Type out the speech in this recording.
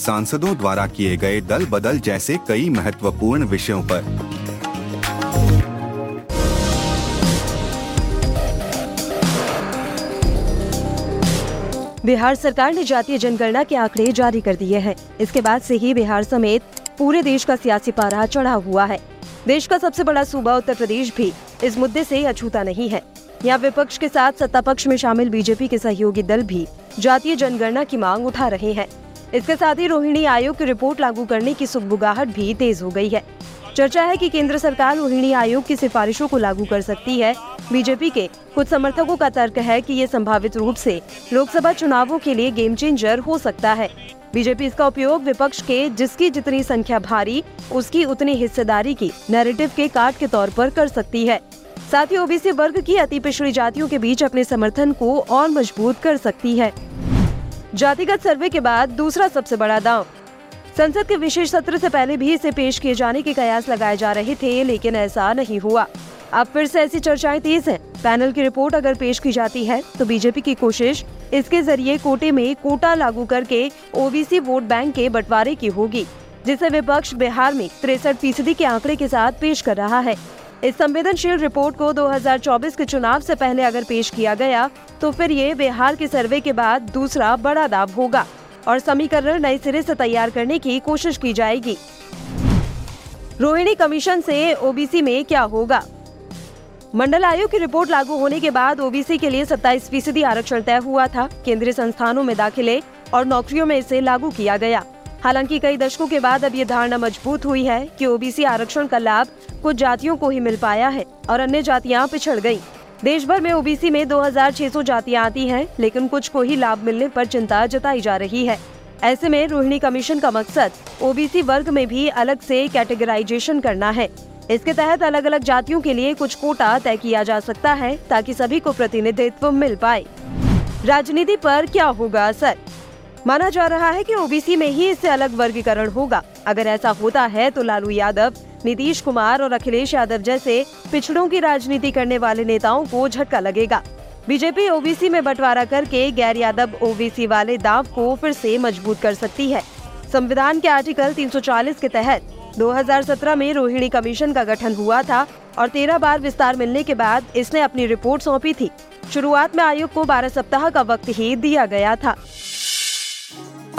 सांसदों द्वारा किए गए दल बदल जैसे कई महत्वपूर्ण विषयों पर। बिहार सरकार ने जातीय जनगणना के आंकड़े जारी कर दिए हैं। इसके बाद से ही बिहार समेत पूरे देश का सियासी पारा चढ़ा हुआ है। देश का सबसे बड़ा सूबा उत्तर प्रदेश भी इस मुद्दे से अछूता नहीं है। यहाँ विपक्ष के साथ सत्ता पक्ष में शामिल बीजेपी के सहयोगी दल भी जातीय जनगणना की मांग उठा रहे हैं। इसके साथ ही रोहिणी आयोग की रिपोर्ट लागू करने की सुखबुगाहट भी तेज हो गई है। चर्चा है कि केंद्र सरकार रोहिणी आयोग की सिफारिशों को लागू कर सकती है। बीजेपी के कुछ समर्थकों का तर्क है कि ये संभावित रूप से लोकसभा चुनावों के लिए गेम चेंजर हो सकता है। बीजेपी इसका उपयोग विपक्ष के जिसकी जितनी संख्या भारी, उसकी उतनी हिस्सेदारी की नैरेटिव के कार्ड के तौर पर कर सकती है। साथ ही ओबीसी वर्ग की अति पिछड़ी जातियों के बीच अपने समर्थन को और मज़बूत कर सकती है। जातिगत सर्वे के बाद दूसरा सबसे बड़ा दाव। संसद के विशेष सत्र से पहले भी इसे पेश किए जाने के कयास लगाए जा रहे थे, लेकिन ऐसा नहीं हुआ। अब फिर से ऐसी चर्चाएँ तेज हैं। पैनल की रिपोर्ट अगर पेश की जाती है तो बीजेपी की कोशिश इसके ज़रिए कोटे में कोटा लागू करके ओबीसी वोट बैंक के बंटवारे की होगी, जिसे विपक्ष बिहार में तिरसठ फ़ीसदी के आंकड़े के साथ पेश कर रहा है। इस संवेदनशील रिपोर्ट को 2024 के चुनाव से पहले अगर पेश किया गया तो फिर ये बिहार के सर्वे के बाद दूसरा बड़ा दाव होगा और समीकरण नए सिरे से तैयार करने की कोशिश की जाएगी। रोहिणी कमीशन से ओबीसी में क्या होगा? मंडल आयोग की रिपोर्ट लागू होने के बाद ओबीसी के लिए 27 फ़ीसदी आरक्षण तय हुआ था। केंद्रीय संस्थानों में दाखिले और नौकरियों में इसे लागू किया गया। हालाँकि कई दशकों के बाद अब ये धारणा मज़बूत हुई है कि ओबीसी आरक्षण का लाभ कुछ जातियों को ही मिल पाया है और अन्य जातियाँ पिछड़ गई देश भर में ओबीसी में 2600 जातियाँ आती हैं, लेकिन कुछ को ही लाभ मिलने पर चिंता जताई जा रही है। ऐसे में रोहिणी कमीशन का मकसद ओबीसी वर्ग में भी अलग से कैटेगराइजेशन करना है। इसके तहत अलग अलग जातियों के लिए कुछ कोटा तय किया जा सकता है ताकि सभी को प्रतिनिधित्व मिल पाए। राजनीति पर क्या होगा असर? माना जा रहा है कि ओबीसी में ही इससे अलग वर्गीकरण होगा। अगर ऐसा होता है तो लालू यादव, नीतीश कुमार और अखिलेश यादव जैसे पिछड़ों की राजनीति करने वाले नेताओं को झटका लगेगा। बीजेपी ओबीसी में बंटवारा करके गैर यादव ओबीसी वाले दाव को फिर से मज़बूत कर सकती है। संविधान के आर्टिकल 340 के तहत 2017 में रोहिणी कमीशन का गठन हुआ था और तेरह बार विस्तार मिलने के बाद इसने अपनी रिपोर्ट सौंपी थी। शुरुआत में आयोग को 12 सप्ताह का वक्त ही दिया गया था।